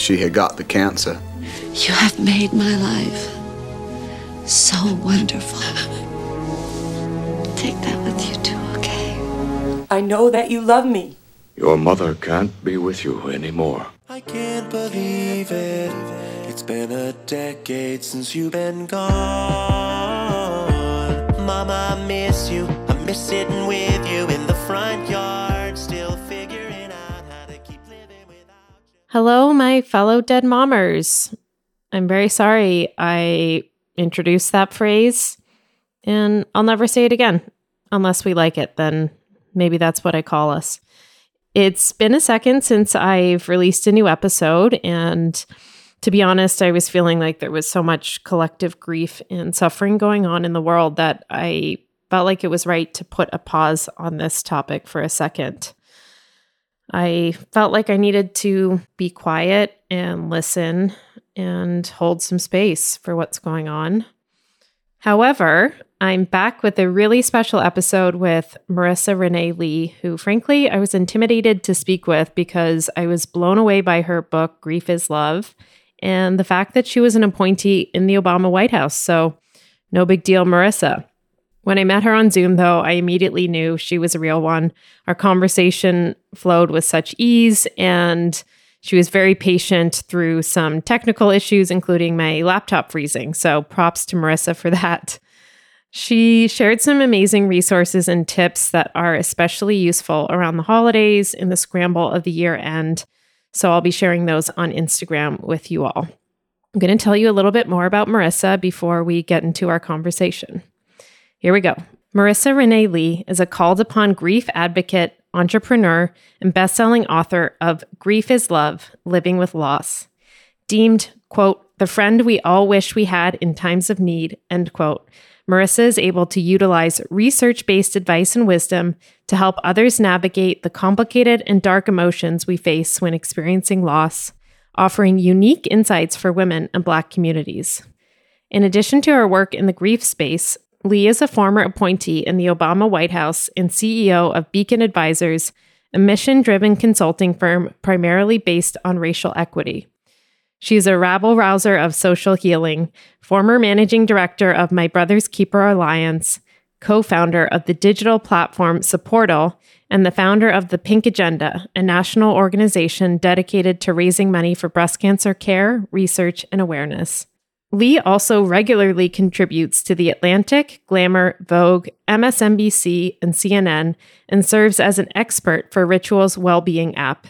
she had got the cancer. You have made my life so wonderful. Take that with you too, okay? I know that you love me. Your mother can't be with you anymore. I can't believe it. It's been a decade since you've been gone. Mama, I miss you. I miss sitting with Hello, my fellow dead mommers. I'm very sorry I introduced that phrase, and I'll never say it again. Unless we like it, then maybe that's what I call us. It's been a second since I've released a new episode, and to be honest, I was feeling like there was so much collective grief and suffering going on in the world that I felt like it was right to put a pause on this topic for a second. I felt like I needed to be quiet and listen and hold some space for what's going on. However, I'm back with a really special episode with Marisa Renee Lee, who frankly I was intimidated to speak with because I was blown away by her book, Grief is Love, and the fact that she was an appointee in the Obama White House. So, no big deal, Marisa. When I met her on Zoom, though, I immediately knew she was a real one. Our conversation flowed with such ease, and she was very patient through some technical issues, including my laptop freezing. So, props to Marisa for that. She shared some amazing resources and tips that are especially useful around the holidays in the scramble of the year end. So, I'll be sharing those on Instagram with you all. I'm going to tell you a little bit more about Marisa before we get into our conversation. Here we go. Marisa Renee Lee is a called upon grief advocate, entrepreneur, and best-selling author of Grief is Love: Living with Loss. Deemed, quote, the friend we all wish we had in times of need, end quote. Marisa is able to utilize research based advice and wisdom to help others navigate the complicated and dark emotions we face when experiencing loss, offering unique insights for women and Black communities. In addition to her work in the grief space, Lee is a former appointee in the Obama White House and CEO of Beacon Advisors, a mission driven consulting firm primarily based on racial equity. She's a rabble rouser of social healing, former managing director of My Brother's Keeper Alliance, co founder of the digital platform Supportal, and the founder of the Pink Agenda, a national organization dedicated to raising money for breast cancer care, research, and awareness. Lee also regularly contributes to The Atlantic, Glamour, Vogue, MSNBC, and CNN, and serves as an expert for Ritual's well-being app.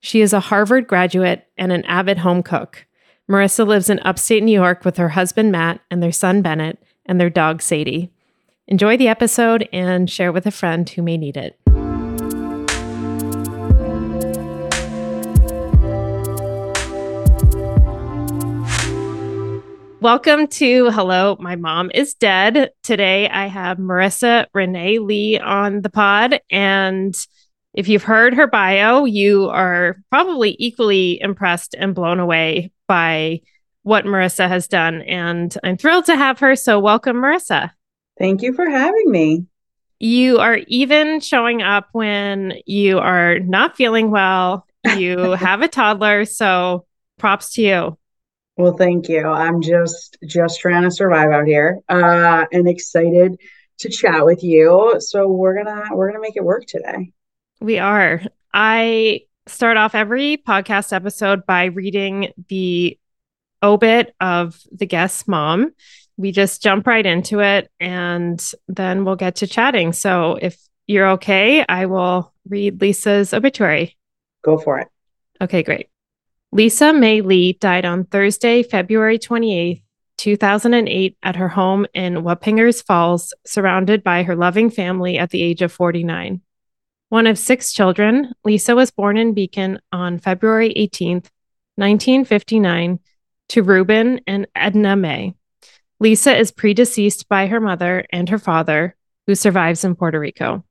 She is a Harvard graduate and an avid home cook. Marisa lives in upstate New York with her husband Matt and their son Bennett and their dog Sadie. Enjoy the episode and share with a friend who may need it. Welcome to Hello, My Mom is Dead. Today I have Marisa Renee Lee on the pod. And if you've heard her bio, you are probably equally impressed and blown away by what Marisa has done. And I'm thrilled to have her. So, welcome, Marisa. Thank you for having me. You are even showing up when you are not feeling well. You have a toddler. So, props to you. Well, thank you. I'm just just trying to survive out here, uh, and excited to chat with you. So we're gonna we're gonna make it work today. We are. I start off every podcast episode by reading the obit of the guest mom. We just jump right into it and then we'll get to chatting. So if you're okay, I will read Lisa's obituary. Go for it. Okay, great. Lisa May Lee died on Thursday, February 28, 2008, at her home in Wappingers Falls, surrounded by her loving family at the age of 49. One of six children, Lisa was born in Beacon on February 18, 1959, to Reuben and Edna May. Lisa is predeceased by her mother and her father, who survives in Puerto Rico.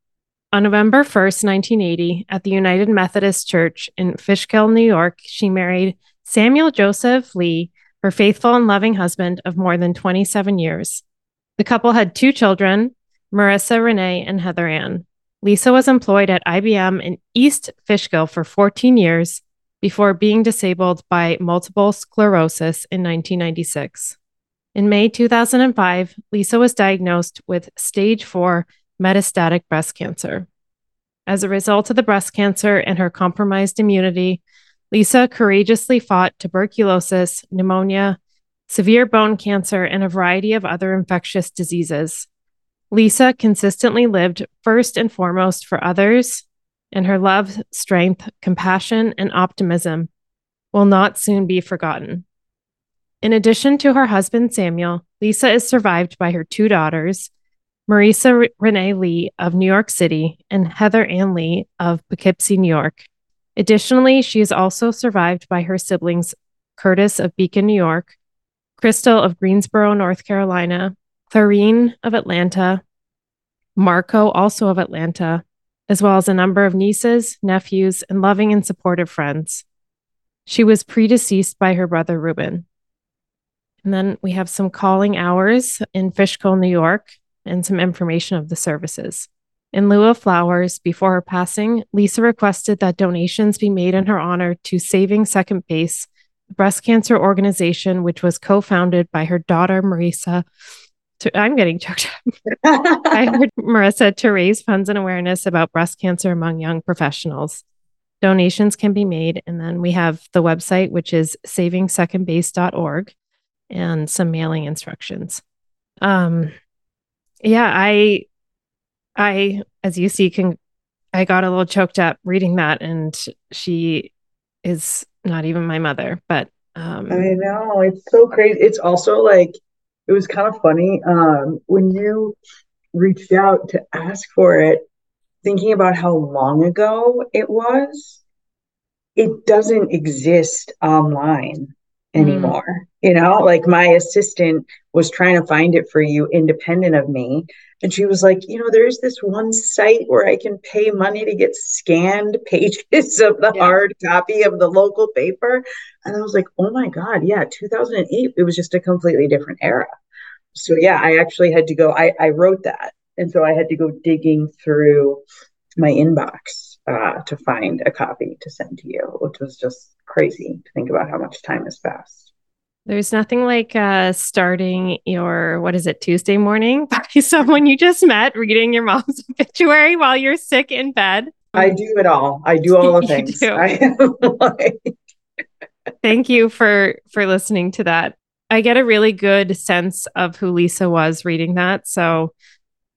On November 1st, 1980, at the United Methodist Church in Fishkill, New York, she married Samuel Joseph Lee, her faithful and loving husband of more than 27 years. The couple had two children, Marisa Renee and Heather Ann. Lisa was employed at IBM in East Fishkill for 14 years before being disabled by multiple sclerosis in 1996. In May 2005, Lisa was diagnosed with stage 4 metastatic breast cancer. As a result of the breast cancer and her compromised immunity, Lisa courageously fought tuberculosis, pneumonia, severe bone cancer, and a variety of other infectious diseases. Lisa consistently lived first and foremost for others, and her love, strength, compassion, and optimism will not soon be forgotten. In addition to her husband, Samuel, Lisa is survived by her two daughters, Marisa Renee Lee of New York City and Heather Ann Lee of Poughkeepsie, New York. Additionally, she is also survived by her siblings, Curtis of Beacon, New York, Crystal of Greensboro, North Carolina, Clarine of Atlanta, Marco, also of Atlanta, as well as a number of nieces, nephews, and loving and supportive friends. She was predeceased by her brother Reuben. And then we have some calling hours in Fishkill, New York, and some information of the services. In lieu of flowers, before her passing, Lisa requested that donations be made in her honor to Saving Second Base, the breast cancer organization which was co founded by her daughter, Marisa. To, I'm getting choked up. I heard Marisa to raise funds and awareness about breast cancer among young professionals. Donations can be made. And then we have the website, which is savingsecondbase.org, and some mailing instructions. Um, yeah, I, I, as you see, can, I got a little choked up reading that, and she is not even my mother, but um, I know it's so crazy. It's also like it was kind of funny um, when you reached out to ask for it, thinking about how long ago it was. It doesn't exist online anymore. Mm. You know, like my assistant was trying to find it for you independent of me. And she was like, you know, there's this one site where I can pay money to get scanned pages of the yeah. hard copy of the local paper. And I was like, oh my God, yeah, 2008, it was just a completely different era. So yeah, I actually had to go, I, I wrote that. And so I had to go digging through my inbox uh, to find a copy to send to you, which was just crazy to think about how much time has passed. There's nothing like uh, starting your, what is it, Tuesday morning by someone you just met reading your mom's obituary while you're sick in bed. I do it all. I do all the things. I like... Thank you for for listening to that. I get a really good sense of who Lisa was reading that. So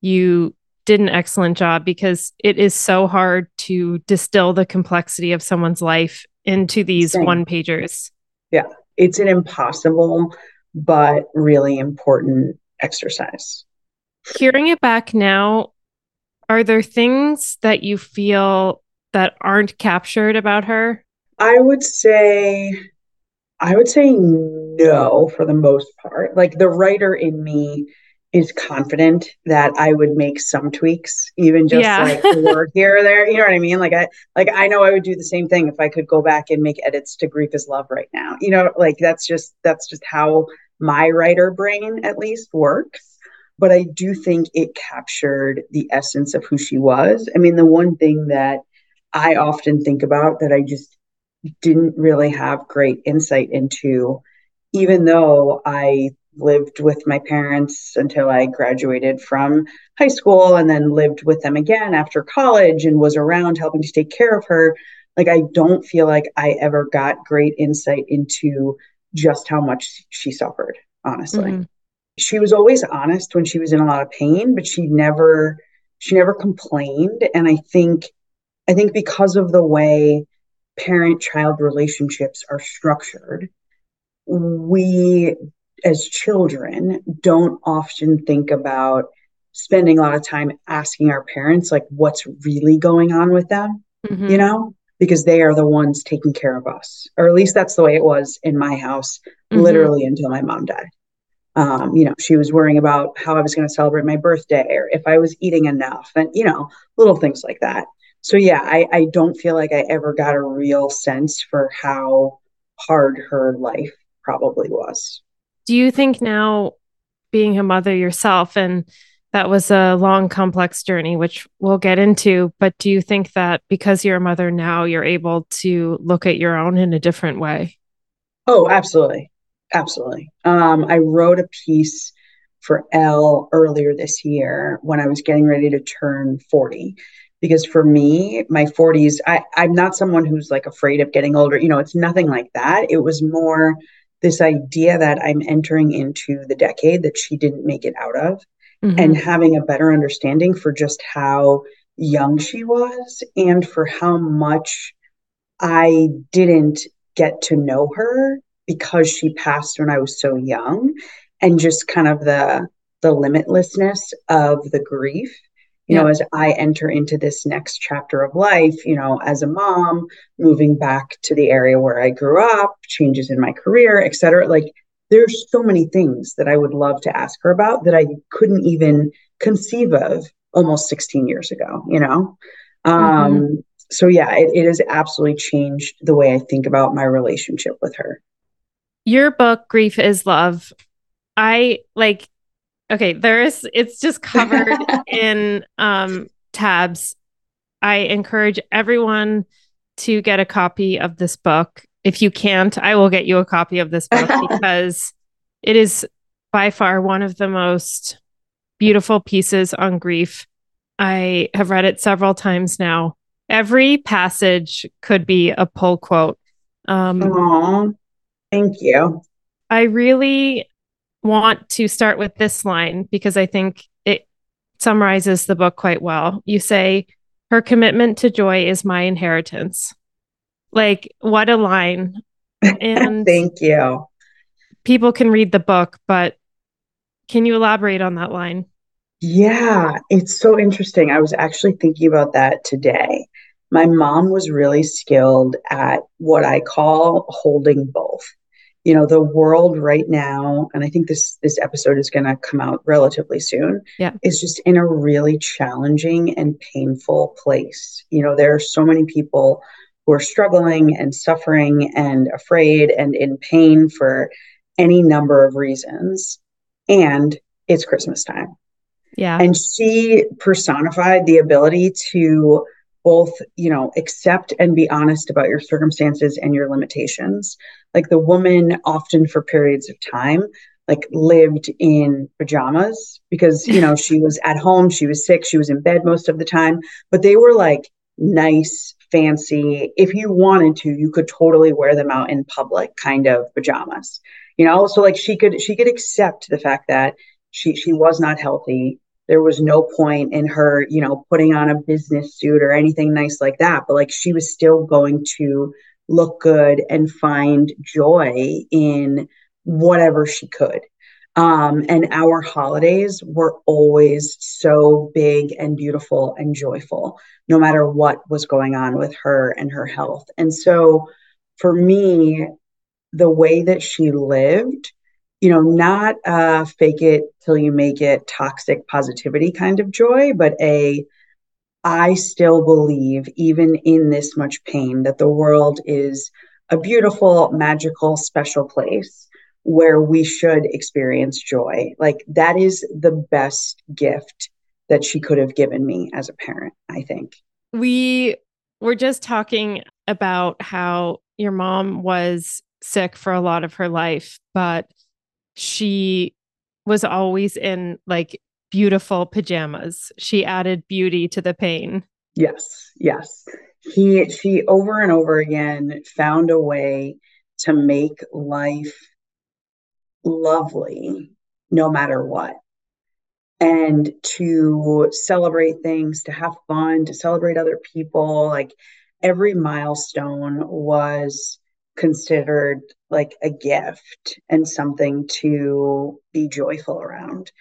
you did an excellent job because it is so hard to distill the complexity of someone's life into these Same. one pagers. Yeah, it's an impossible but really important exercise. Hearing it back now, are there things that you feel that aren't captured about her? I would say I would say no for the most part. Like the writer in me is confident that I would make some tweaks, even just yeah. like word here or there. You know what I mean? Like I like I know I would do the same thing if I could go back and make edits to Grief is Love right now. You know, like that's just that's just how my writer brain at least works. But I do think it captured the essence of who she was. I mean, the one thing that I often think about that I just didn't really have great insight into, even though I lived with my parents until I graduated from high school and then lived with them again after college and was around helping to take care of her. Like, I don't feel like I ever got great insight into just how much she suffered, honestly. Mm-hmm. She was always honest when she was in a lot of pain, but she never she never complained and I think I think because of the way parent child relationships are structured, we as children don't often think about spending a lot of time asking our parents like what's really going on with them mm-hmm. you know? Because they are the ones taking care of us. Or at least that's the way it was in my house mm-hmm. literally until my mom died. Um, you know she was worrying about how i was going to celebrate my birthday or if i was eating enough and you know little things like that. So yeah I, I don't feel like i ever got a real sense for how hard her life probably was do you think now being a mother yourself and that was a long, complex journey, which we'll get into. But do you think that because you're a mother now, you're able to look at your own in a different way? Oh, absolutely. Absolutely. Um, I wrote a piece for Elle earlier this year when I was getting ready to turn 40. Because for me, my 40s, I, I'm not someone who's like afraid of getting older. You know, it's nothing like that. It was more this idea that I'm entering into the decade that she didn't make it out of mm-hmm. and having a better understanding for just how young she was and for how much I didn't get to know her because she passed when I was so young and just kind of the the limitlessness of the grief you yeah. know as i enter into this next chapter of life you know as a mom moving back to the area where i grew up changes in my career et cetera like there's so many things that i would love to ask her about that i couldn't even conceive of almost 16 years ago you know um mm-hmm. so yeah it, it has absolutely changed the way i think about my relationship with her your book grief is love i like okay there's it's just covered in um tabs i encourage everyone to get a copy of this book if you can't i will get you a copy of this book because it is by far one of the most beautiful pieces on grief i have read it several times now every passage could be a pull quote um Aww. Thank you. I really want to start with this line because I think it summarizes the book quite well. You say, Her commitment to joy is my inheritance. Like, what a line. And thank you. People can read the book, but can you elaborate on that line? Yeah, it's so interesting. I was actually thinking about that today. My mom was really skilled at what I call holding both you know the world right now and i think this this episode is going to come out relatively soon yeah. is just in a really challenging and painful place. You know there are so many people who are struggling and suffering and afraid and in pain for any number of reasons and it's christmas time. Yeah. And she personified the ability to both you know accept and be honest about your circumstances and your limitations. Like the woman often for periods of time like lived in pajamas because you know she was at home she was sick she was in bed most of the time but they were like nice fancy. If you wanted to you could totally wear them out in public kind of pajamas you know? So like she could she could accept the fact that she she was not healthy there was no point in her, you know, putting on a business suit or anything nice like that. But like she was still going to look good and find joy in whatever she could. Um, and our holidays were always so big and beautiful and joyful, no matter what was going on with her and her health. And so for me, the way that she lived you know, not a fake it till you make it toxic positivity kind of joy, but a I still believe, even in this much pain, that the world is a beautiful, magical, special place where we should experience joy. Like that is the best gift that she could have given me as a parent, I think. We were just talking about how your mom was sick for a lot of her life, but she was always in like beautiful pajamas. She added beauty to the pain. Yes, yes. He she over and over again found a way to make life lovely no matter what. And to celebrate things, to have fun, to celebrate other people, like every milestone was considered like a gift and something to be joyful around.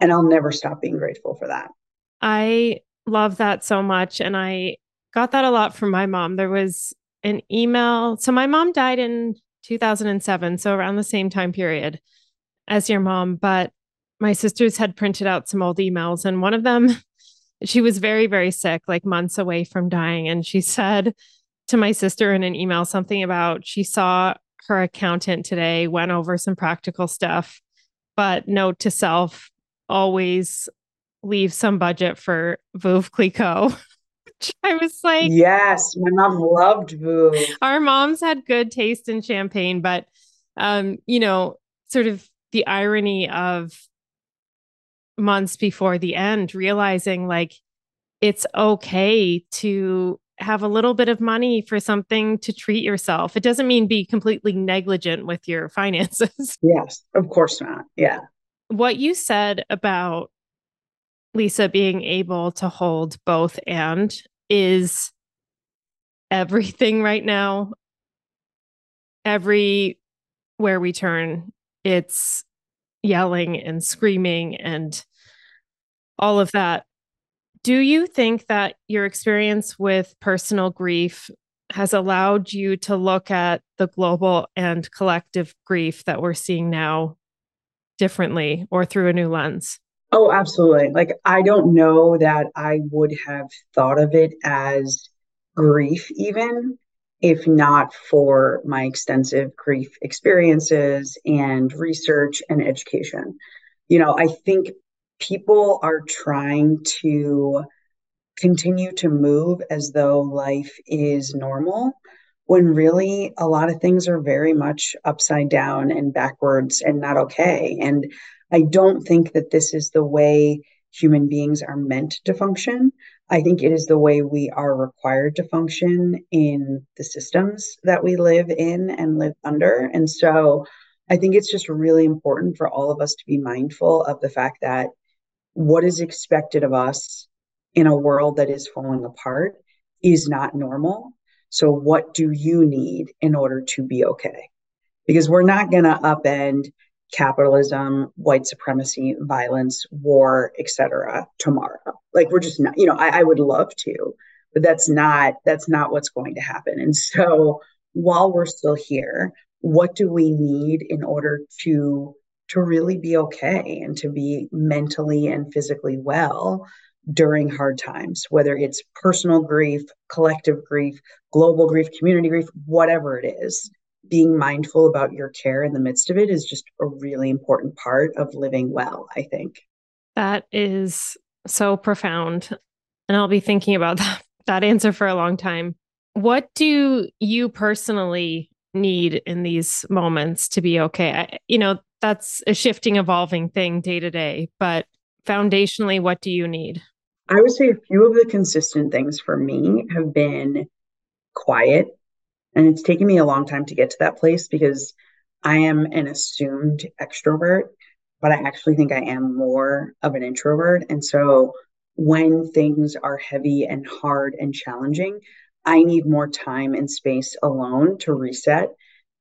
And I'll never stop being grateful for that. I love that so much. And I got that a lot from my mom. There was an email. So my mom died in 2007, so around the same time period as your mom. But my sisters had printed out some old emails, and one of them, she was very, very sick, like months away from dying. And she said, to my sister in an email something about she saw her accountant today, went over some practical stuff, but note to self always leave some budget for Veuve Clicquot. I was like, yes, my mom loved Veuve. Our moms had good taste in champagne, but um, you know, sort of the irony of months before the end, realizing like it's okay to have a little bit of money for something to treat yourself. It doesn't mean be completely negligent with your finances. Yes, of course not. Yeah. What you said about Lisa being able to hold both and is everything right now. Every where we turn, it's yelling and screaming and all of that. Do you think that your experience with personal grief has allowed you to look at the global and collective grief that we're seeing now differently or through a new lens? Oh, absolutely. Like, I don't know that I would have thought of it as grief, even if not for my extensive grief experiences and research and education. You know, I think people are trying to continue to move as though life is normal when really a lot of things are very much upside down and backwards and not okay. And I don't think that this is the way human beings are meant to function. I think it is the way we are required to function in the systems that we live in and live under. And so I think it's just really important for all of us to be mindful of the fact that what is expected of us in a world that is falling apart is not normal. So, what do you need in order to be okay? Because we're not going to upend capitalism, white supremacy, violence, war, etc. tomorrow. Like we're just not, you know, I, I would love to, but that's not that's not what's going to happen. And so while we're still here, what do we need in order to to really be okay and to be mentally and physically well during hard times, whether it's personal grief, collective grief, global grief, community grief, whatever it is being mindful about your care in the midst of it is just a really important part of living well, I think. That is so profound. And I'll be thinking about that, that answer for a long time. What do you personally need in these moments to be okay? I, you know, that's a shifting, evolving thing day to day, but foundationally, what do you need? I would say a few of the consistent things for me have been quiet and it's taken me a long time to get to that place because I am an assumed extrovert, but I actually think I am more of an introvert. And so when things are heavy and hard and challenging, I need more time and space alone to reset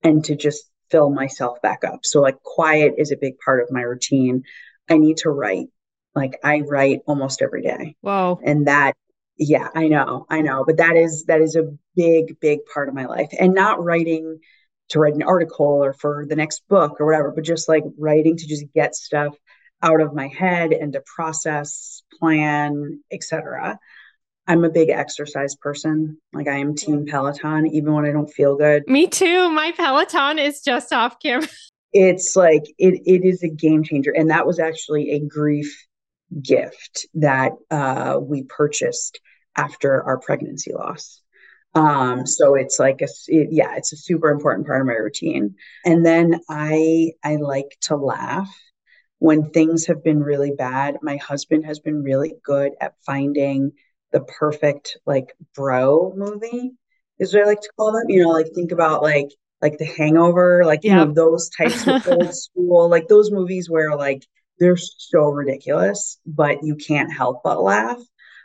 and to just fill myself back up. So, like, quiet is a big part of my routine. I need to write. Like, I write almost every day. Wow. And that yeah i know i know but that is that is a big big part of my life and not writing to write an article or for the next book or whatever but just like writing to just get stuff out of my head and to process plan etc i'm a big exercise person. Like i am team peloton even when i don't feel good. Me too. My peloton is just off camera. It's like it, it is a game changer. And that was actually a grief gift that uh, we purchased after our pregnancy loss. Um, so it's like a it, yeah, it's a super important part of my routine. And then I I like to laugh. When things have been really bad. My husband has been really good at finding the perfect like bro movie is what I like to call them. You know, like think about like like The Hangover, like you know those types of old school, like those movies where like they're so ridiculous, but you can't help but laugh.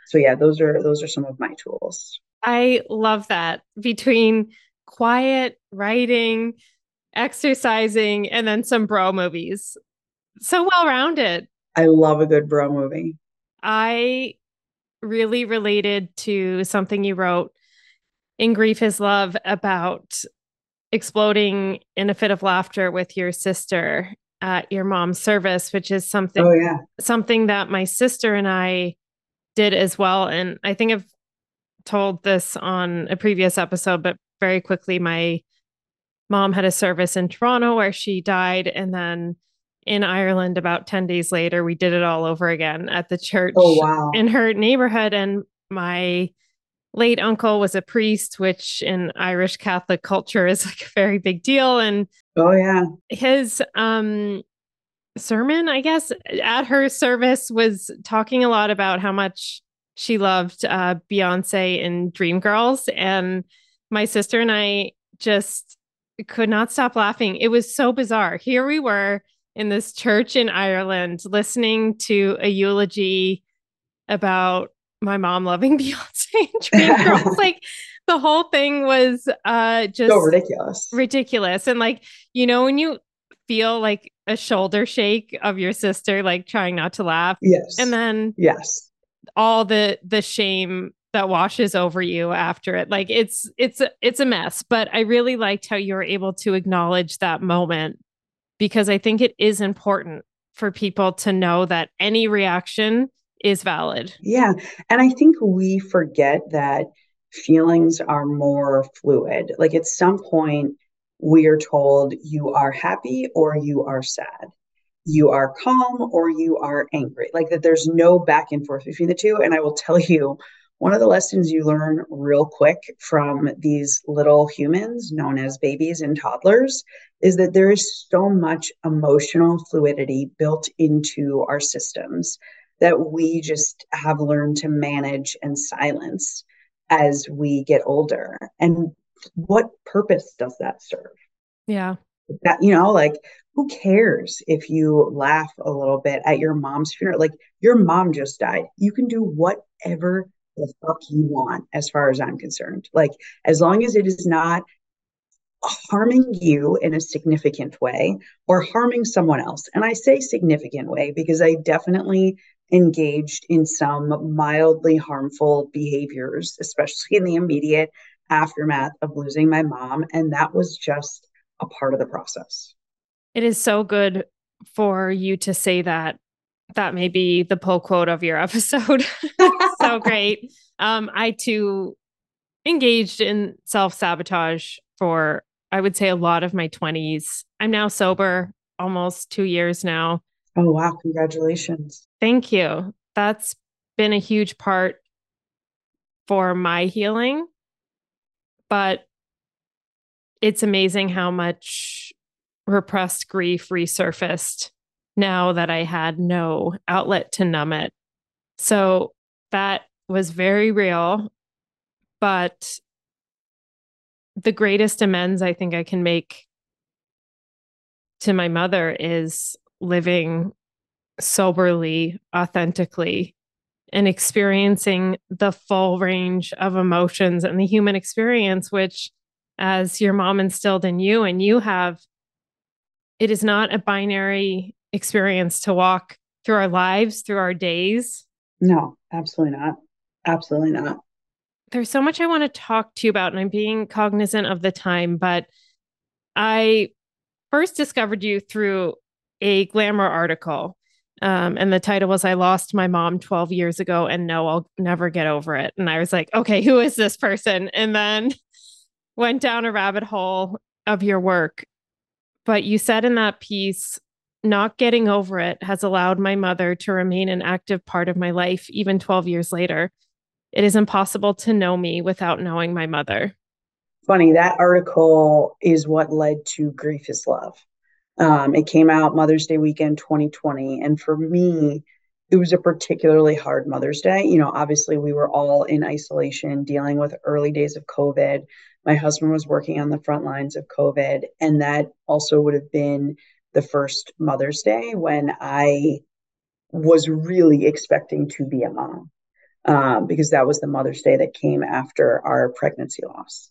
So yeah, those are those are some of my tools. I love that between quiet writing, exercising, and then some bro movies. So well rounded. I love a good bro movie. I really related to something you wrote in Grief is Love about exploding in a fit of laughter with your sister at your mom's service, which is something oh, yeah. something that my sister and I did as well. And I think I've told this on a previous episode, but very quickly, my mom had a service in Toronto where she died, and then in Ireland about 10 days later. We did it all over again at the church Oh, wow. in her neighborhood. And my late uncle was a priest, which in Irish Catholic culture is like a very big deal. And Oh, yeah. his um sermon, I guess, at her service was talking a lot about how much she loved uh Beyonce in Dreamgirls. And my sister and I just could not stop laughing. It was so bizarre. Here we were in this church in Ireland listening to a eulogy about my mom loving Beyonce and Dreamgirls. like the whole thing was uh just So ridiculous. ridiculous. And like, you know, when you feel like a shoulder shake of your sister, like trying not to laugh, Yes. and then yes. all the the shame that washes over you after it. Like it's it's a, it's a mess. But I really liked how you were able to acknowledge that moment because I think it is important for people to know that any reaction is valid. Yeah. And I think we forget that feelings are more fluid. Like at some point, we are told you are happy or you are sad. You are calm or you are angry. Like that there's no back and forth between the two. And I will tell you, one of the lessons you learn real quick from these little humans known as babies and toddlers is that there is so much emotional fluidity built into our systems that we just have learned to manage and silence as we get older. And what purpose does that serve? Yeah. That, you know, like who cares if you laugh a little bit at your mom's funeral? Like your mom just died. You can do whatever the fuck you want, as far as I'm concerned. Like as long as it is not harming you in a significant way or harming someone else. And I say significant way because I definitely engaged in some mildly harmful behaviors, especially in the immediate aftermath of losing my mom. And that was just a part of the process. It is so good for you to say that. That may be the pull quote of your episode. so great. Um, I too engaged in self sabotage for, I would say, a lot of my 20s. I'm now sober almost two years now. Oh, wow. Congratulations. Thank you. That's been a huge part for my healing. But it's amazing how much repressed grief resurfaced now that I had no outlet to numb it. So that was very real. But the greatest amends I think I can make to my mother is living soberly, authentically, and experiencing the full range of emotions and the human experience, which, as your mom instilled in you, and you have, it is not a binary experience to walk through our lives, through our days. No, absolutely not. Absolutely not. There's so much I want to talk to you about, and I'm being cognizant of the time, but I first discovered you through a glamour article um, and the title was I Lost My Mom 12 years ago and no, I'll never get over it. And I was like, okay, who is this person? And then went down a rabbit hole of your work. But you said in that piece, not getting over it has allowed my mother to remain an active part of my life, even 12 years later. It is impossible to know me without knowing my mother. Funny, that article is what led to Grief is Love. Um, it came out Mother's Day weekend 2020. And for me, it was a particularly hard Mother's Day. You know, obviously, we were all in isolation dealing with early days of COVID. My husband was working on the front lines of COVID. And that also would have been the first Mother's Day when I was really expecting to be a mom um, because that was the Mother's Day that came after our pregnancy loss.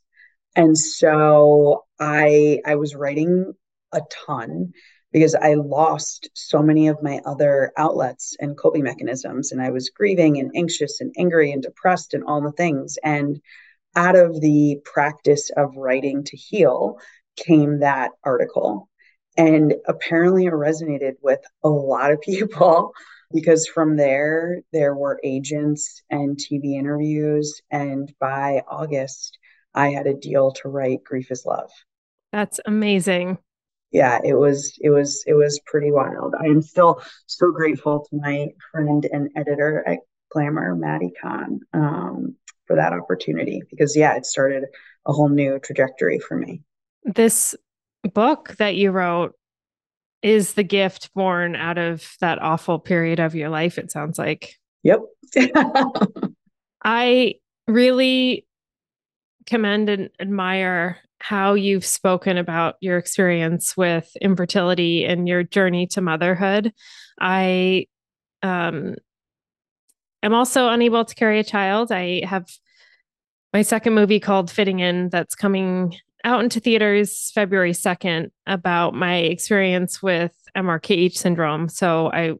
And so I I was writing a ton because I lost so many of my other outlets and coping mechanisms. And I was grieving and anxious and angry and depressed and all the things. And out of the practice of writing to heal came that article. And apparently it resonated with a lot of people because from there, there were agents and TV interviews. And by August, I had a deal to write Grief is Love. That's amazing. yeah, it was it was it was pretty wild. I am still so grateful to my friend and editor at Glamour, Mattie Kahn, um, for that opportunity because yeah, it started a whole new trajectory for me. This book that you wrote is the gift born out of that awful period of your life, it sounds like. Yep. I really commend and admire how you've spoken about your experience with infertility and your journey to motherhood. I um, am also unable to carry a child. I have my second movie called Fitting In that's coming out into theaters February 2nd about my experience with MRKH syndrome. So I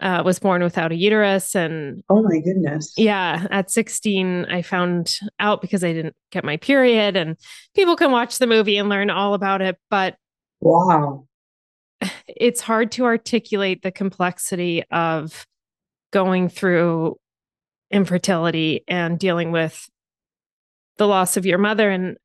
uh, was born without a uterus and oh my goodness yeah at 16 i found out because i didn't get my period and people can watch the movie and learn all about it but wow it's hard to articulate the complexity of going through infertility and dealing with the loss of your mother and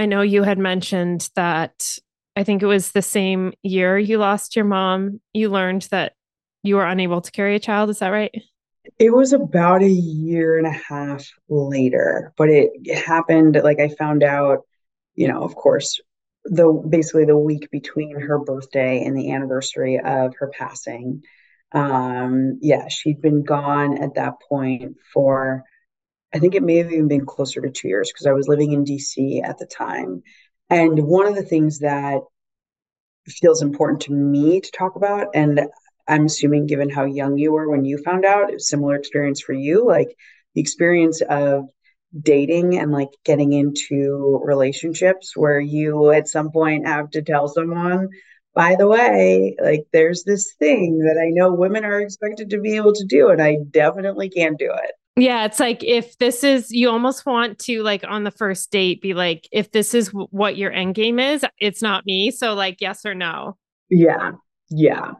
i know you had mentioned that i think it was the same year you lost your mom you learned that you were unable to carry a child. Is that right? It was about a year and a half later, but it, happened like I found out, you know, of course, the basically the week between her birthday and the anniversary of her passing. Um, yeah, she'd been gone at that point for I think it may have even been closer to two years because I was living in DC at the time. And one of the things that feels important to me to talk about, and I'm assuming, given how young you were when you found out, a similar experience for you, like the experience of dating and like getting into relationships where you at some point have to tell someone, by the way, like there's this thing that I know women are expected to be able to do, and I definitely can't do it. Yeah, it's like if this is you almost want to like on the first date be like if this is w- what your end game is, it's not me, so like yes or no. Yeah. Yeah.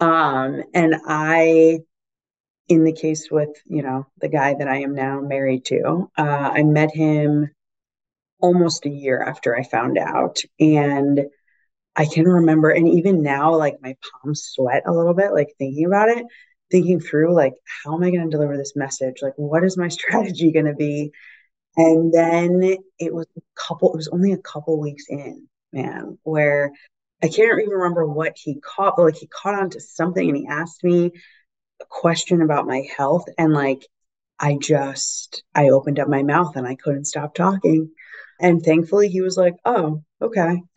Um, and I, in the case with, you know, the guy that I am now married to, uh, I met him almost a year after I found out. And I can remember, and even now, like my palms sweat a little bit, like thinking about it, thinking through, like, how am I going to deliver this message? Like, what is my strategy going to be? And then it was a couple, it was only a couple weeks in, man, where I can't even remember what he caught, but like he caught on to something and he asked me a question about my health. And like, I just, I opened up my mouth and I couldn't stop talking. And thankfully he was like, oh, okay.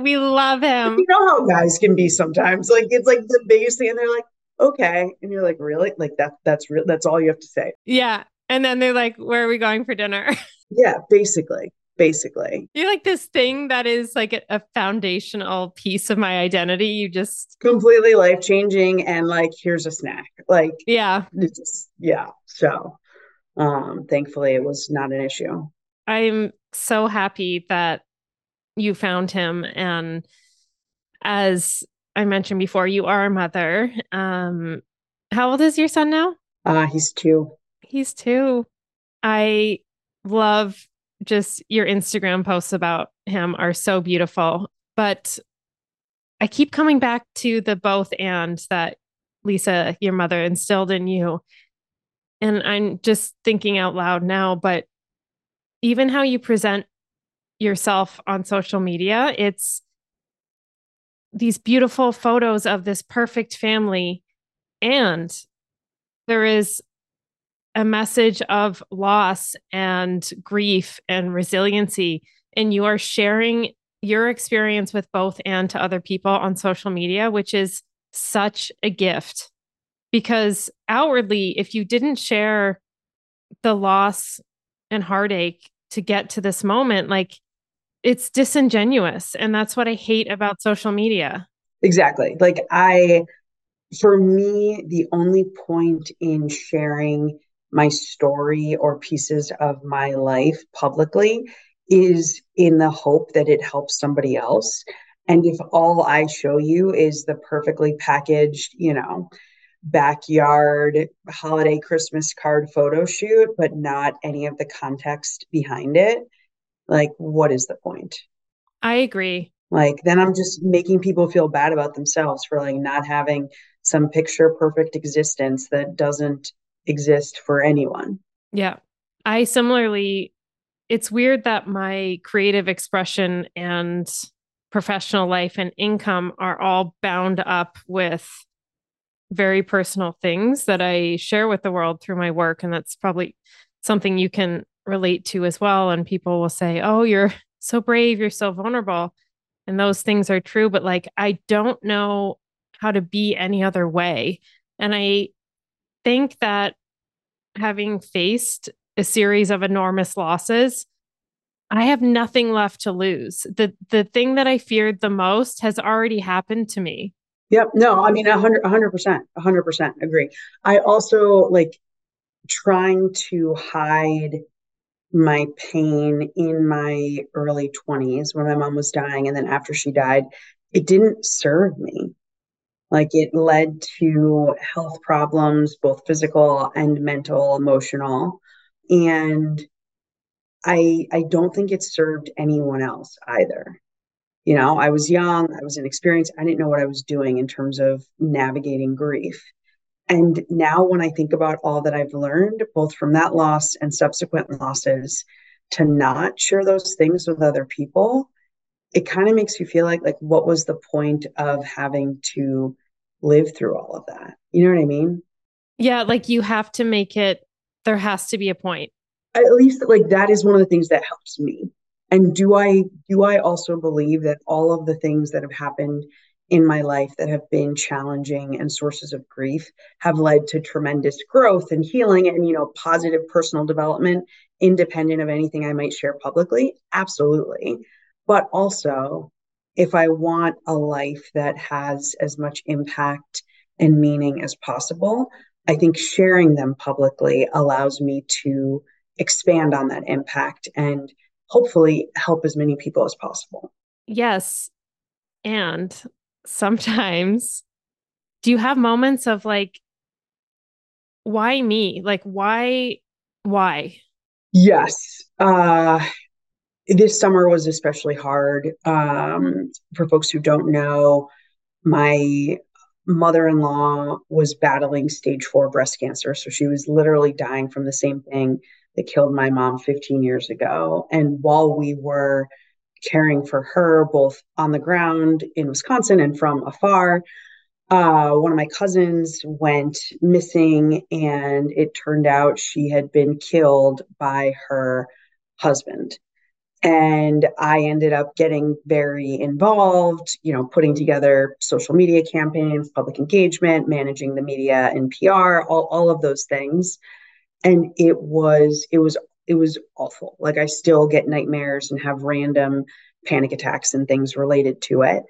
we love him. You know how guys can be sometimes. Like, it's like the biggest thing. And they're like, okay. And you're like, really? Like that, that's real. That's all you have to say. Yeah. And then they're like, where are we going for dinner? yeah, basically basically. You're like this thing that is like a, foundational piece of my identity. You just completely life changing and like here's a snack. Like yeah. Just, yeah. So um thankfully it was not an issue. I'm so happy that you found him and as I mentioned before, you are a mother. Um how old is your son now? Uh he's 2. He's 2. I love just your Instagram posts about him are so beautiful. But I keep coming back to the both and that Lisa, your mother, instilled in you. And I'm just thinking out loud now, but even how you present yourself on social media, it's these beautiful photos of this perfect family. And there is a message of loss and grief and resiliency, and you are sharing your experience with both and to other people on social media, which is such a gift. Because outwardly, if you didn't share the loss and heartache to get to this moment, like it's disingenuous. And that's what I hate about social media. Exactly. Like, I, for me, the only point in sharing my story or pieces of my life publicly is in the hope that it helps somebody else. And if all I show you is the perfectly packaged, you know, backyard holiday Christmas card photo shoot, but not any of the context behind it, like, what is the point? I agree. Like then I'm just making people feel bad about themselves for like not having some picture perfect existence that doesn't exist for anyone. Yeah. I similarly it's weird that my creative expression and professional life and income are all bound up with very personal things that I share with the world through my work and that's probably something you can relate to as well and people will say, "Oh, you're so brave, you're so vulnerable." And those things are true, but like I don't know how to be any other way. And I think that having faced a series of enormous losses, I have nothing left to lose. The the thing that I feared the most has already happened to me. Yep. No, I mean, a hundred, a hundred percent, a hundred percent agree. I also like trying to hide my pain in my early 20s when my mom was dying and then after she died it didn't serve me. Like it led to health problems both physical and mental emotional and i i don't think it served anyone else either. You know i was young i was inexperienced i didn't know what i was doing in terms of navigating grief and now, when I think about all that I've learned, both from that loss and subsequent losses, to not share those things with other people, it kind of makes you feel like, like, what was the point of having to live through all of that? You know what I mean? Yeah, like you have to make it, there has to be a point. At least, like, that is one of the things that helps me. And do I do I also believe that all of the things that have happened in my life that have been challenging and sources of grief have led to tremendous growth and healing and you know positive personal development independent of anything i might share publicly. Absolutely. But also if i want a life that has as much impact and meaning as possible i think sharing them publicly allows me to expand on that impact and hopefully help as many people as possible. Yes. And sometimes do you have moments of like why me? Like why why? Yes. Uh this summer was especially hard um for folks who don't know my mother-in-law was battling stage 4 breast cancer so she was literally dying from the same thing that killed my mom 15 years ago. And while we were caring for her both on the ground in Wisconsin and from afar. Uh, one of my cousins went missing, and it turned out she had been killed by her husband. And I ended up getting very involved, you know, putting together social media campaigns, public engagement, managing the media and PR, all, all of those things. And it was, it was it was awful. Like I still get nightmares and have random panic attacks and things related to it.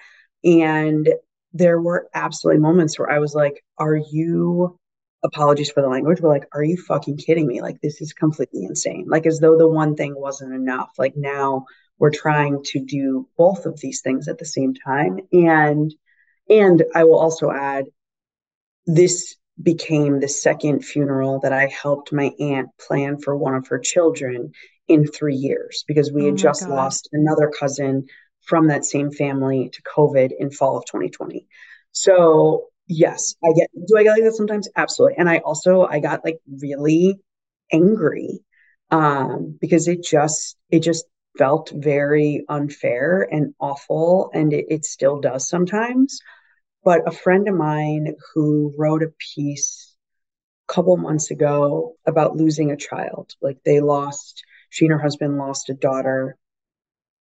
And there were absolutely moments where I was like, are you apologies for the language, but like, are you fucking kidding me? Like this is completely insane. Like as though the one thing wasn't enough. Like now we're trying to do both of these things at the same time. And and I will also add this became the second funeral that I helped my aunt plan for one of her children in three years because we oh had just God. lost another cousin from that same family to COVID in fall of 2020. So yes, I get do I get like that sometimes? Absolutely. And I also I got like really angry um because it just it just felt very unfair and awful and it, it still does sometimes but a friend of mine who wrote a piece a couple months ago about losing a child, like they lost, she and her husband lost a daughter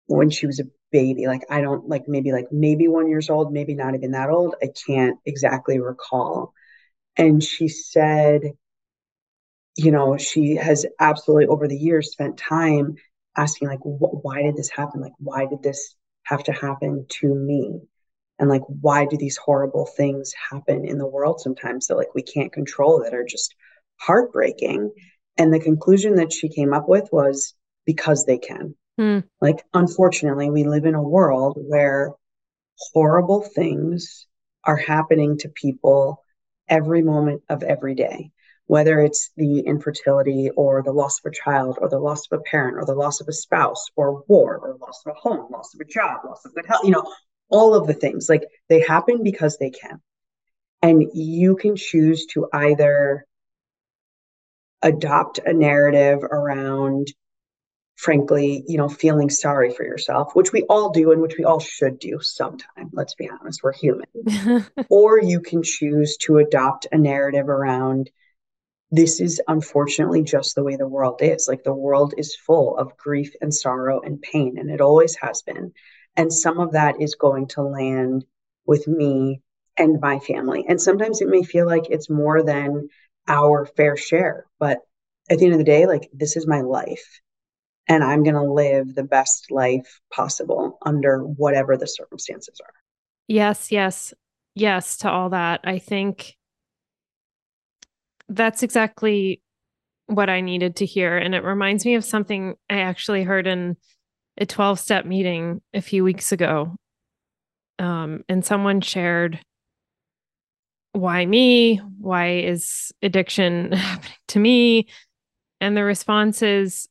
when she was a baby. Like I don't like maybe like maybe one years old, maybe not even that old. I can't exactly recall. And she said, you know, she has absolutely over the years spent time asking like, why did this happen? Like, why did this have to happen to me? And like why do these horrible things happen in the world sometimes that like we can't control that are just heartbreaking and the conclusion that she came up with was because they can hmm. like unfortunately we live in a world where horrible things are happening to people every moment of every day whether it's the infertility or the loss of a child or the loss of a parent or the loss of a spouse or war or loss of a home, loss of a job, loss of good health, you know, all of the things. Like they happen because they can. And you can choose to either adopt a narrative around frankly, you know, feeling sorry for yourself, which we all do and which we all should do sometime. Let's be honest, we're human. or you can choose to adopt a narrative around this is unfortunately just the way the world is. Like the world is full of grief and sorrow and pain, and it always has been. And some of that is going to land with me and my family. And sometimes it may feel like it's more than our fair share. But at the end of the day, like this is my life. And I'm going to live the best life possible under whatever the circumstances are. Yes, yes, yes to all that. I think that's exactly what I needed to hear. And it reminds me of something I actually heard in a 12 step meeting a few weeks ago. Um, and someone shared why me? Why is addiction happening to me? And the response is,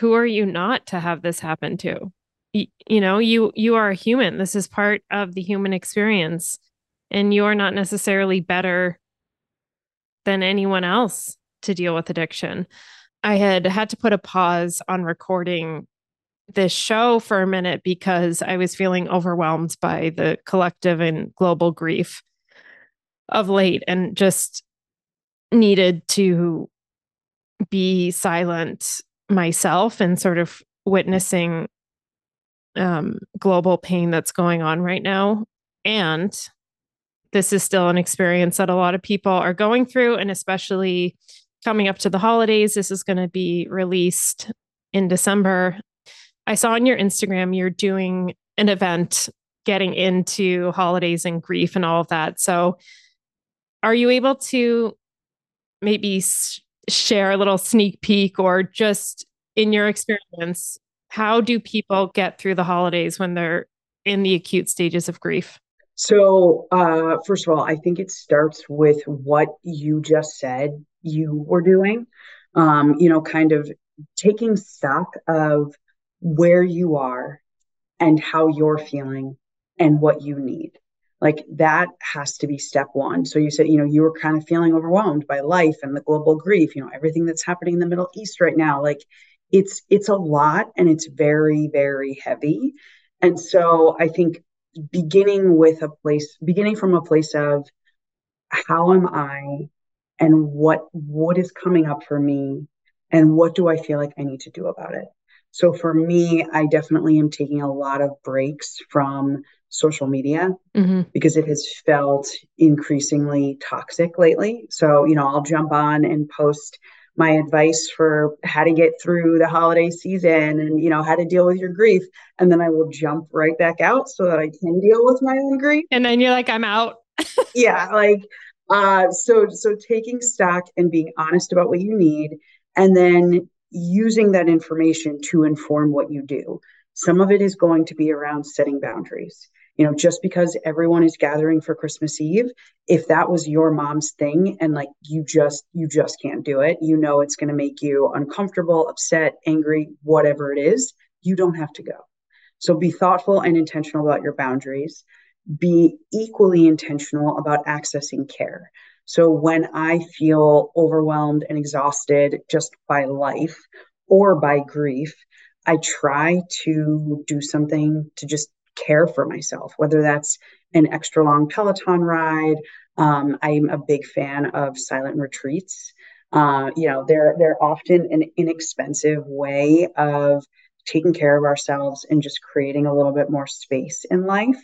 who are you not to have this happen to? You, you know, you you are a human. This is part of the human experience. And you are not necessarily better than anyone else to deal with addiction. I had had to put a pause on recording this show for a minute because I was feeling overwhelmed by the collective and global grief of late and just needed to be silent myself and sort of witnessing um, global pain that's going on right now. And this is still an experience that a lot of people are going through, and especially coming up to the holidays. This is going to be released in December. I saw on your Instagram you're doing an event getting into holidays and grief and all of that. So are you able to maybe s- share a little sneak peek or just in your experience how do people get through the holidays when they're in the acute stages of grief so uh, first of all i think it starts with what you just said you were doing um, you know kind of taking stock of where you are and how you're feeling and what you need. Like that has to be step one. So you said you know you were kind of feeling overwhelmed by life and the global grief you know everything that's happening in the middle east right now. Like it's it's a lot and it's very very heavy. And so i think beginning with a place beginning from a place of how am i and what what is coming up for me and what do i feel like i need to do about it so for me i definitely am taking a lot of breaks from social media mm-hmm. because it has felt increasingly toxic lately. So, you know, I'll jump on and post my advice for how to get through the holiday season and, you know, how to deal with your grief. And then I will jump right back out so that I can deal with my own grief. And then you're like, I'm out. yeah. Like, uh, so, so taking stock and being honest about what you need and then using that information to inform what you do. Some of it is going to be around setting boundaries. You know just because everyone is gathering for christmas eve if that was your mom's thing and like you just you just can't do it you know it's going to make you uncomfortable upset angry whatever it is you don't have to go. So be thoughtful and intentional about your boundaries. Be equally intentional about accessing care so when i feel overwhelmed and exhausted just by life or by grief I try to do something to just care for myself, whether that's an extra long Peloton ride. Um, I'm a big fan of silent retreats. Uh, you know, they're they're often an inexpensive way of taking care of ourselves and just creating a little bit more space in life.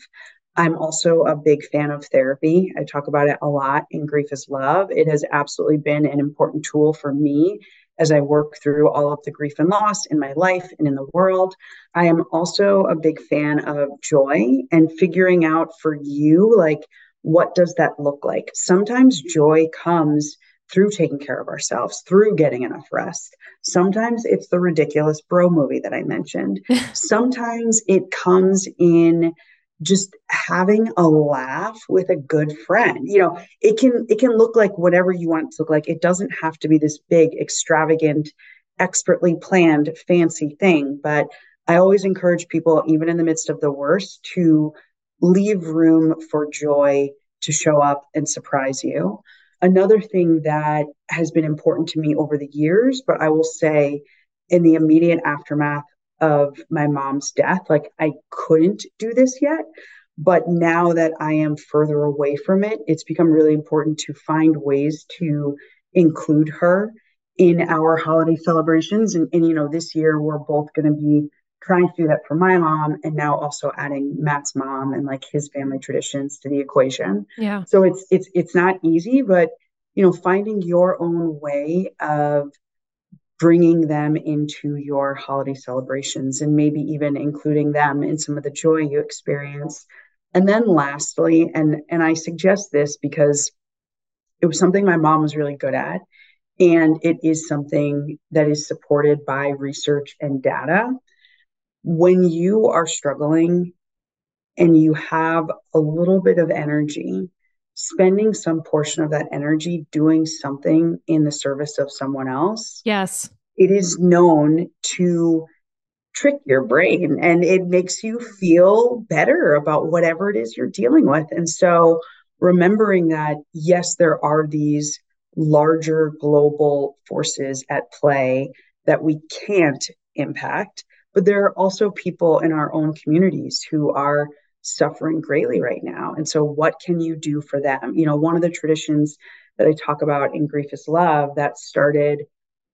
I'm also a big fan of therapy. I talk about it a lot in Grief is Love. It has absolutely been an important tool for me as I work through all of the grief and loss in my life and in the world. I am also a big fan of joy and figuring out for you, like, what does that look like? Sometimes joy comes through taking care of ourselves, through getting enough rest. Sometimes it's the ridiculous bro movie that I mentioned. Sometimes it comes in just having a laugh with a good friend. You know, it can it can look like whatever you want it to look like. It doesn't have to be this big, extravagant, expertly planned, fancy thing. But I always encourage people, even in the midst of the worst, to leave room for joy to show up and surprise you. Another thing that has been important to me over the years, but I will say in the immediate aftermath of my mom's death, like I couldn't do this yet. But now that I am further away from it, it's become really important to find ways to include her in our holiday celebrations. And, and you know, this year we're both going to be trying to do that for my mom and now also adding Matt's mom and like his family traditions to the equation. Yeah. So it's it's it's not easy, but you know, finding your own way of bringing them into your holiday celebrations and maybe even including them in some of the joy you experience. And then lastly, and and I suggest this because it was something my mom was really good at and it is something that is supported by research and data when you are struggling and you have a little bit of energy, spending some portion of that energy doing something in the service of someone else. Yes. It is known to trick your brain and it makes you feel better about whatever it is you're dealing with. And so remembering that, yes, there are these larger global forces at play that we can't impact but there are also people in our own communities who are suffering greatly right now. And so, what can you do for them? You know, one of the traditions that I talk about in Grief is Love that started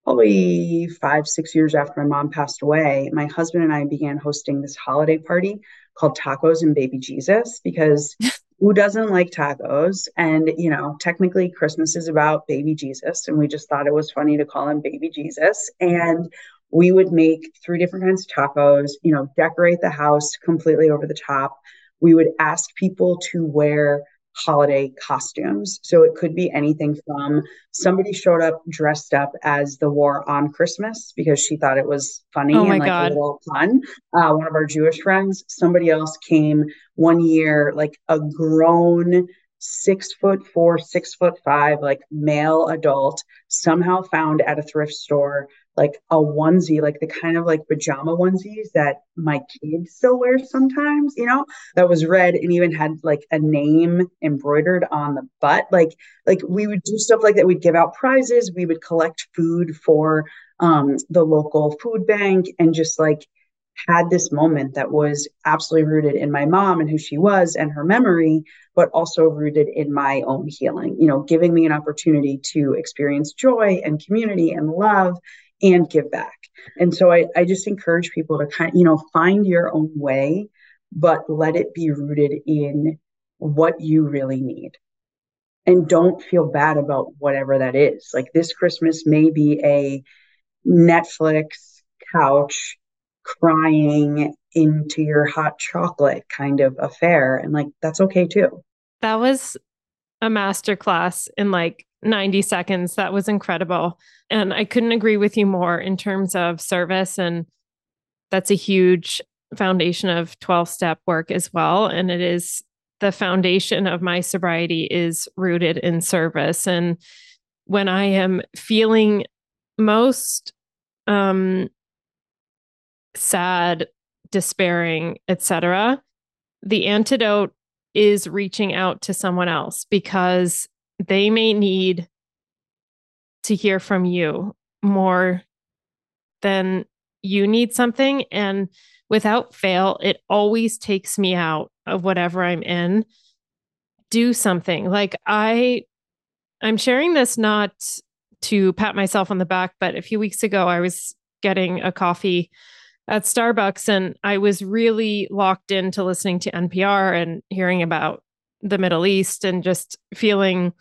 probably five, six years after my mom passed away, my husband and I began hosting this holiday party called Tacos and Baby Jesus because who doesn't like tacos? And, you know, technically Christmas is about baby Jesus. And we just thought it was funny to call him baby Jesus. And we would make three different kinds of tacos, you know, decorate the house completely over the top. We would ask people to wear holiday costumes. So it could be anything from somebody showed up dressed up as the war on Christmas because she thought it was funny oh and like God. a little fun. Uh, one of our Jewish friends, somebody else came one year, like a grown six foot four, six foot five, like male adult, somehow found at a thrift store like a onesie, like the kind of like pajama onesies that my kids still wear sometimes, you know, that was red and even had like a name embroidered on the butt. Like, like we would do stuff like that. We'd give out prizes, we would collect food for um, the local food bank and just like had this moment that was absolutely rooted in my mom and who she was and her memory, but also rooted in my own healing, you know, giving me an opportunity to experience joy and community and love and give back. And so I, I just encourage people to kind of, you know, find your own way, but let it be rooted in what you really need. And don't feel bad about whatever that is. Like this Christmas may be a Netflix couch crying into your hot chocolate kind of affair. And like, that's okay too. That was a masterclass in like 90 seconds. That was incredible. And I couldn't agree with you more in terms of service. And that's a huge foundation of 12 step work as well. And it is the foundation of my sobriety is rooted in service. And when I am feeling most um, sad, despairing, etc., the antidote is reaching out to someone else because they may need to hear from you more than you need something. And without fail, it always takes me out of whatever I'm in. Do something. Like I I'm sharing this not to pat myself on the back, but a few weeks ago I was getting a coffee at Starbucks and I was really locked into listening to NPR and hearing about the Middle East and just feeling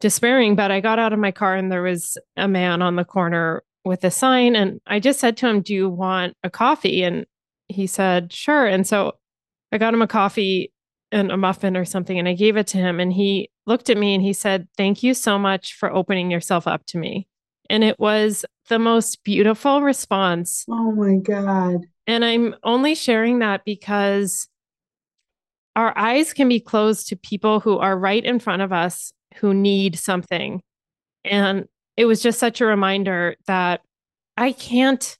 despairing. But I got out of my car and there was a man on the corner with a sign. And I just said to him, Do you want a coffee? And he said, Sure. And so I got him a coffee and a muffin or something. And I gave it to him. And he looked at me and he said, Thank you so much for opening yourself up to me. And it was the most beautiful response. Oh my God. And I'm only sharing that because our eyes can be closed to people who are right in front of us who need something. And it was just such a reminder that I can't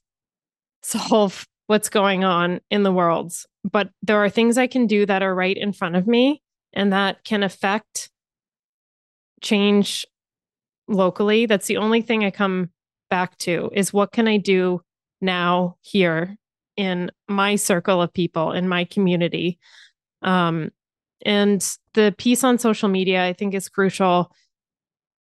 solve what's going on in the world, but there are things I can do that are right in front of me and that can affect change locally. That's the only thing I come back to is what can I do now here in my circle of people in my community um, and the piece on social media i think is crucial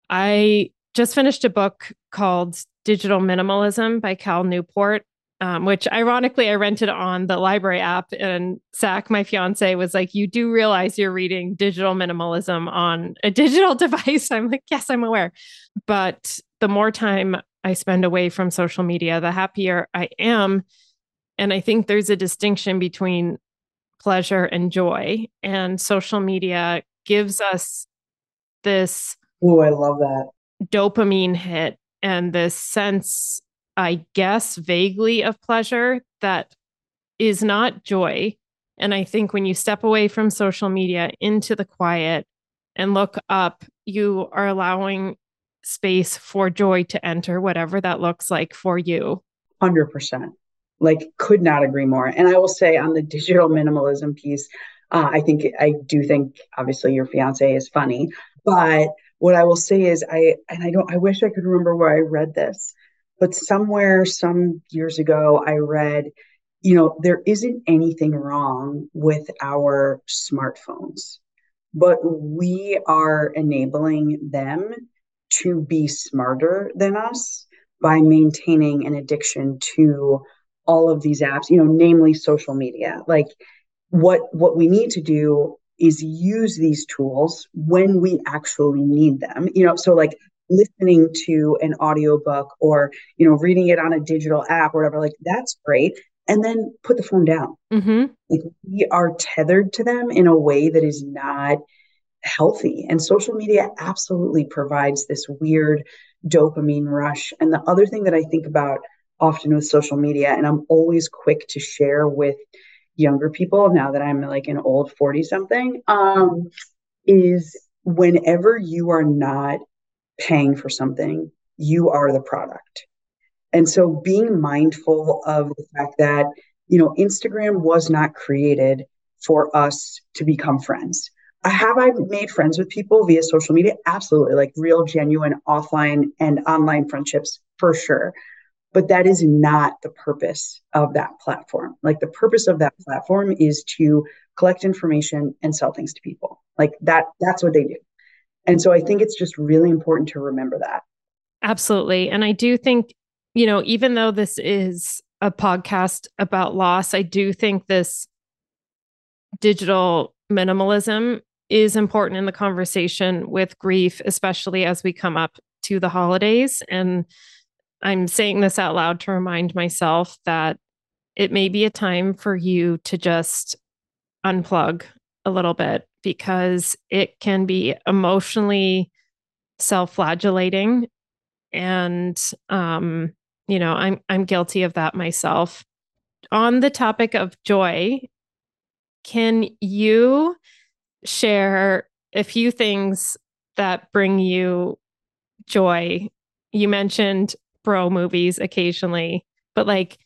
i just finished a book called digital minimalism by cal newport um, which ironically I rented on the library app. And Zach, my fiance, was like, You do realize you're reading digital minimalism on a digital device. I'm like, Yes, I'm aware. But the more time I spend away from social media, the happier I am. And I think there's a distinction between pleasure and joy. And social media gives us this. Oh, I love that. Dopamine hit and this sense I guess, vaguely of pleasure that is not joy. And I think when you step away from social media into the quiet and look up, you are allowing space for joy to enter, whatever that looks like for you. 100%. Like, could not agree more. And I will say on the digital minimalism piece, uh, I think I do think obviously your fiance is funny, but what I will say is I and I don't I wish I could remember where I read this, but somewhere, some years ago, I read, you know, there isn't anything wrong with our smartphones, but we are enabling them to be smarter than us by maintaining an addiction to all of these apps, you know, namely social media. Like what what we need to do is use these tools when we actually need them. You know, so like listening to an audiobook or you know reading it on a digital app or whatever like that's great and then put the phone down mm-hmm. like we are tethered to them in a way that is not healthy and social media absolutely provides this weird dopamine rush and the other thing that i think about often with social media and i'm always quick to share with younger people now that i'm like an old 40 something um, is whenever you are not paying for something, you are the product. And so being mindful of the fact that, you know, Instagram was not created for us to become friends. Have I made friends with people via social media? Absolutely, like real, genuine offline and online friendships for sure. But that is not the purpose of that platform. Like the purpose of that platform is to collect information and sell things to people. Like that, that's what they do. And so I think it's just really important to remember that. Absolutely. And I do think, you know, even though this is a podcast about loss, I do think this digital minimalism is important in the conversation with grief, especially as we come up to the holidays. And I'm saying this out loud to remind myself that it may be a time for you to just unplug a little bit because it can be emotionally self-flagellating and um you know i'm i'm guilty of that myself. On the topic of joy can you share a few things that bring you joy? You mentioned bro movies occasionally but like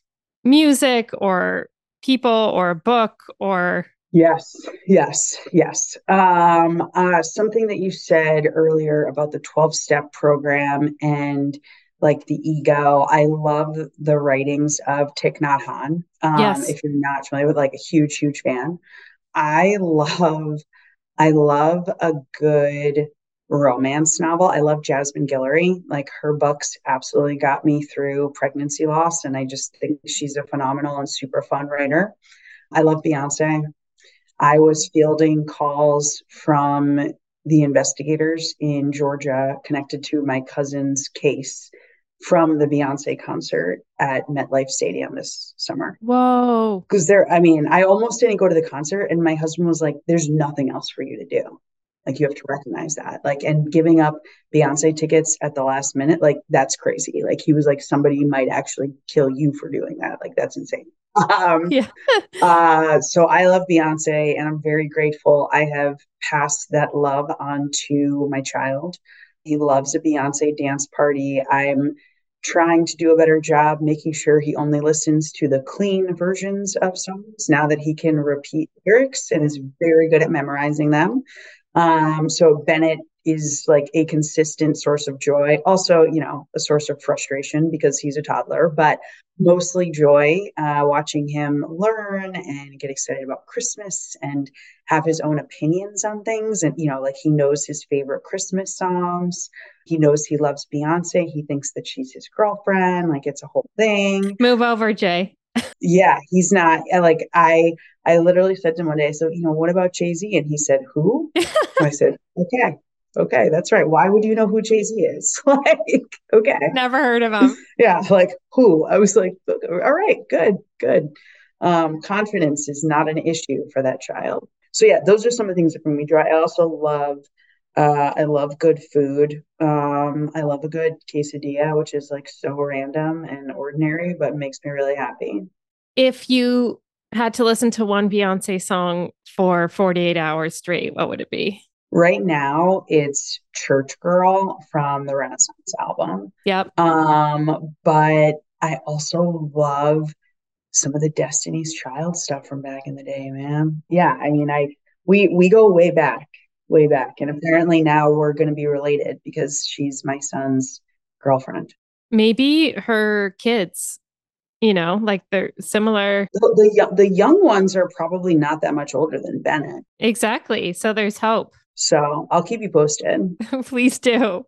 music or people or a book or Yes, yes, yes. Um, uh, something that you said earlier about the 12 step program and like the ego. I love the writings of Thich Nhat Hanh. Um, yes. If you're not familiar with, like a huge, huge fan. I love, I love a good romance novel. I love Jasmine Guillory. Like her books absolutely got me through pregnancy loss. And I just think she's a phenomenal and super fun writer. I love Beyonce. I was fielding calls from the investigators in Georgia connected to my cousin's case from the Beyonce concert at MetLife Stadium this summer. Whoa. Because there, I mean, I almost didn't go to the concert, and my husband was like, there's nothing else for you to do. Like, you have to recognize that. Like, and giving up Beyonce tickets at the last minute, like, that's crazy. Like, he was like, somebody might actually kill you for doing that. Like, that's insane. um, Yeah. uh, so I love Beyonce, and I'm very grateful. I have passed that love on to my child. He loves a Beyonce dance party. I'm trying to do a better job making sure he only listens to the clean versions of songs now that he can repeat lyrics and is very good at memorizing them. Um, so Bennett is like a consistent source of joy. Also, you know, a source of frustration because he's a toddler, but mostly joy uh, watching him learn and get excited about Christmas and have his own opinions on things. And, you know, like he knows his favorite Christmas songs. He knows he loves Beyonce. He thinks that she's his girlfriend. Like it's a whole thing. Move over, Jay. Yeah, he's not like I. I literally said to him one day, so you know, what about Jay Z? And he said, "Who?" I said, "Okay, okay, that's right. Why would you know who Jay Z is? like, okay, Never heard of him. yeah, like who? I was like, "Okay, all right, good, good. Um, confidence is not an issue for that child. So yeah, those are some of the things that bring me joy. I also love, uh, I love good food. Um, I love a good quesadilla, which is like so random and ordinary, but makes me really happy. If you had to listen to one Beyonce song for 48 hours straight, what would it be? Right now, it's Church Girl from the Renaissance album. Yep. Um, but I also love some of the Destiny's Child stuff from back in the day, man. Yeah, I mean, I we we go way back, way back, and apparently now we're going to be related because she's my son's girlfriend. Maybe her kids, you know, like they're similar. The, the the young ones are probably not that much older than Bennett, Exactly. So there's hope. so I'll keep you posted. Please do.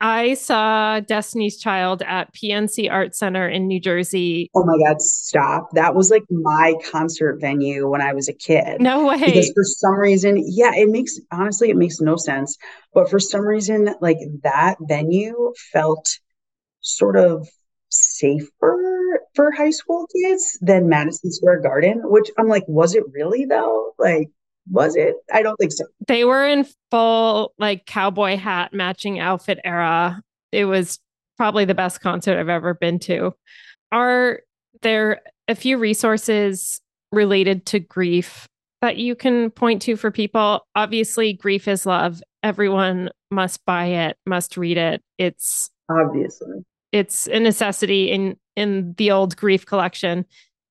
I saw Destiny's Child at PNC Art Center in New Jersey. Oh my God, stop! That was like my concert venue when I was a kid. No way. because for some reason yeah it makes honestly it makes no sense but for some reason like that venue felt sort of safer for high school kids than madison square garden which i'm like was it really though like was it i don't think so They were in full like cowboy hat matching outfit era. It was probably the best concert I've ever been to. Are there a few resources related to grief that you can point to for people? Obviously, Grief is Love. Everyone must buy it, must read it. It's obviously it's a necessity in in the old grief collection.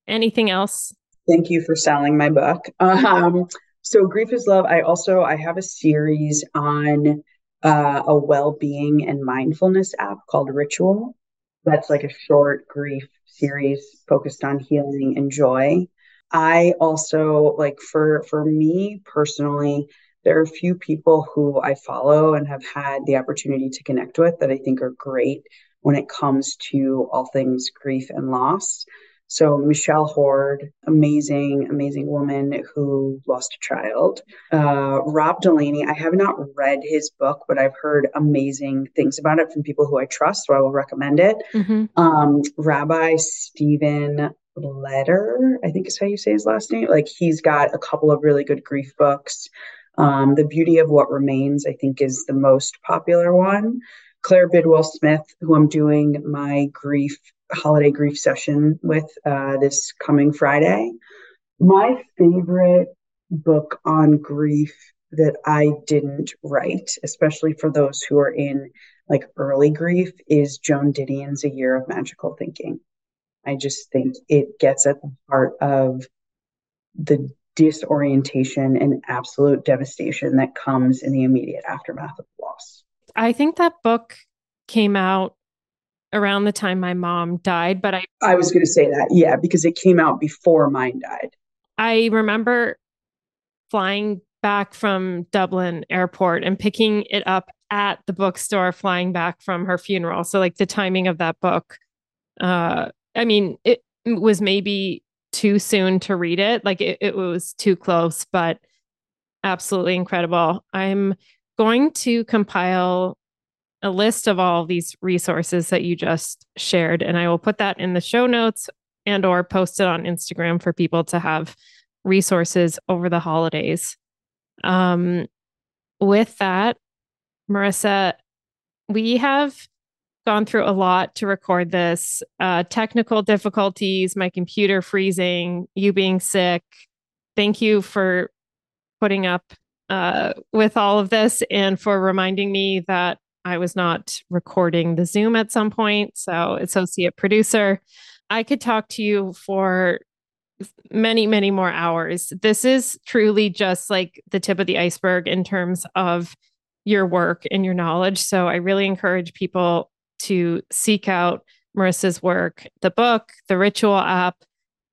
Anything else? thank you for selling my book um so grief is love i also i have a series on uh, a well-being and mindfulness app called ritual. That's like a short grief series focused on healing and joy. I also like for for me personally there are a few people who i follow and have had the opportunity to connect with that i think are great when it comes to all things grief and loss so Michelle Horde, amazing, amazing woman who lost a child. Uh, Rob Delaney, I have not read his book, but I've heard amazing things about it from people who I trust, so I will recommend it. Mhm. Um, Rabbi Stephen Leder, I think is how you say his last name. Like he's got a couple of really good grief books. Um, the Beauty of What Remains, I think, is the most popular one. Claire Bidwell Smith, who I'm doing my grief holiday grief session with uh, this coming Friday. My favorite book on grief that I didn't write, especially for those who are in like early grief, is Joan Didion's A Year of Magical Thinking. I just think it gets at the heart of the disorientation and absolute devastation that comes in the immediate aftermath of loss. I think that book came out around the time my mom died, but I I was going to say that, yeah, because it came out before mine died. I remember flying back from Dublin airport and picking it up at the bookstore flying back from her funeral. So like the timing of that book uh I mean it was maybe too soon to read it. Like it, it was too close, but absolutely incredible. I'm going to compile a list of all of these resources that you just shared and I will put that in the show notes and or post it on Instagram for people to have resources over the holidays. Um, with that, Marisa, we have gone through a lot to record this uh, technical difficulties, my computer freezing, you being sick. Thank you for putting up uh, with all of this and for reminding me that I was not recording the Zoom at some point. So, associate producer, I could talk to you for many, many more hours. This is truly just like the tip of the iceberg in terms of your work and your knowledge. So, I really encourage people to seek out Marisa's work, the book, the ritual app.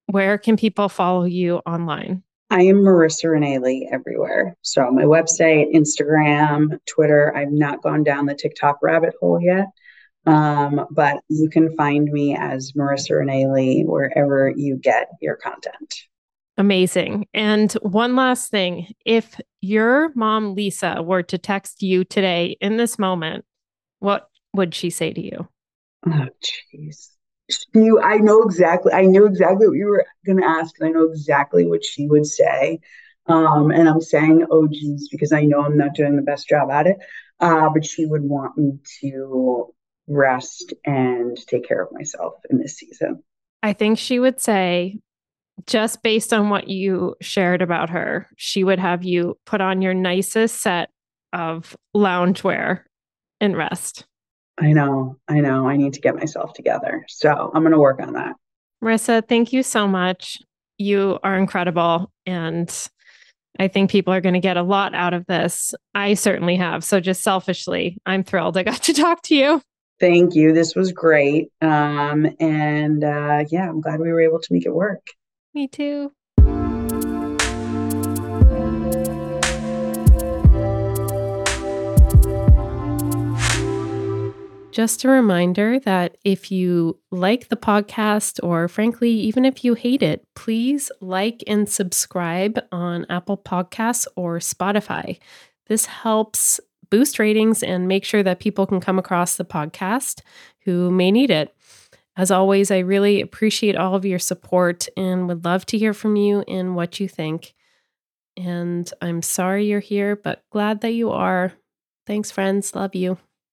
Where can people follow you online? I am Marisa Renee everywhere. So my website, Instagram, Twitter. I've not gone down the TikTok rabbit hole yet. Um, but you can find me as Marisa Renee wherever you get your content. Amazing. And one last thing if your mom, Lisa, were to text you today in this moment, what would she say to you? Oh, jeez. She, I know exactly. I knew exactly what you were going to ask, and I know exactly what she would say. Um, and I'm saying, oh, geez, because I know I'm not doing the best job at it. Uh, but she would want me to rest and take care of myself in this season. I think she would say, just based on what you shared about her, she would have you put on your nicest set of loungewear and rest. I know, I know. I need to get myself together. So I'm going to work on that. Marisa, thank you so much. You are incredible. And I think people are going to get a lot out of this. I certainly have. So, just selfishly, I'm thrilled I got to talk to you. Thank you. This was great. Um, and uh, yeah, I'm glad we were able to make it work. Me too. Just a reminder that if you like the podcast, or frankly, even if you hate it, please like and subscribe on Apple Podcasts or Spotify. This helps boost ratings and make sure that people can come across the podcast who may need it. As always, I really appreciate all of your support and would love to hear from you and what you think. And I'm sorry you're here, but glad that you are. Thanks, friends. Love you.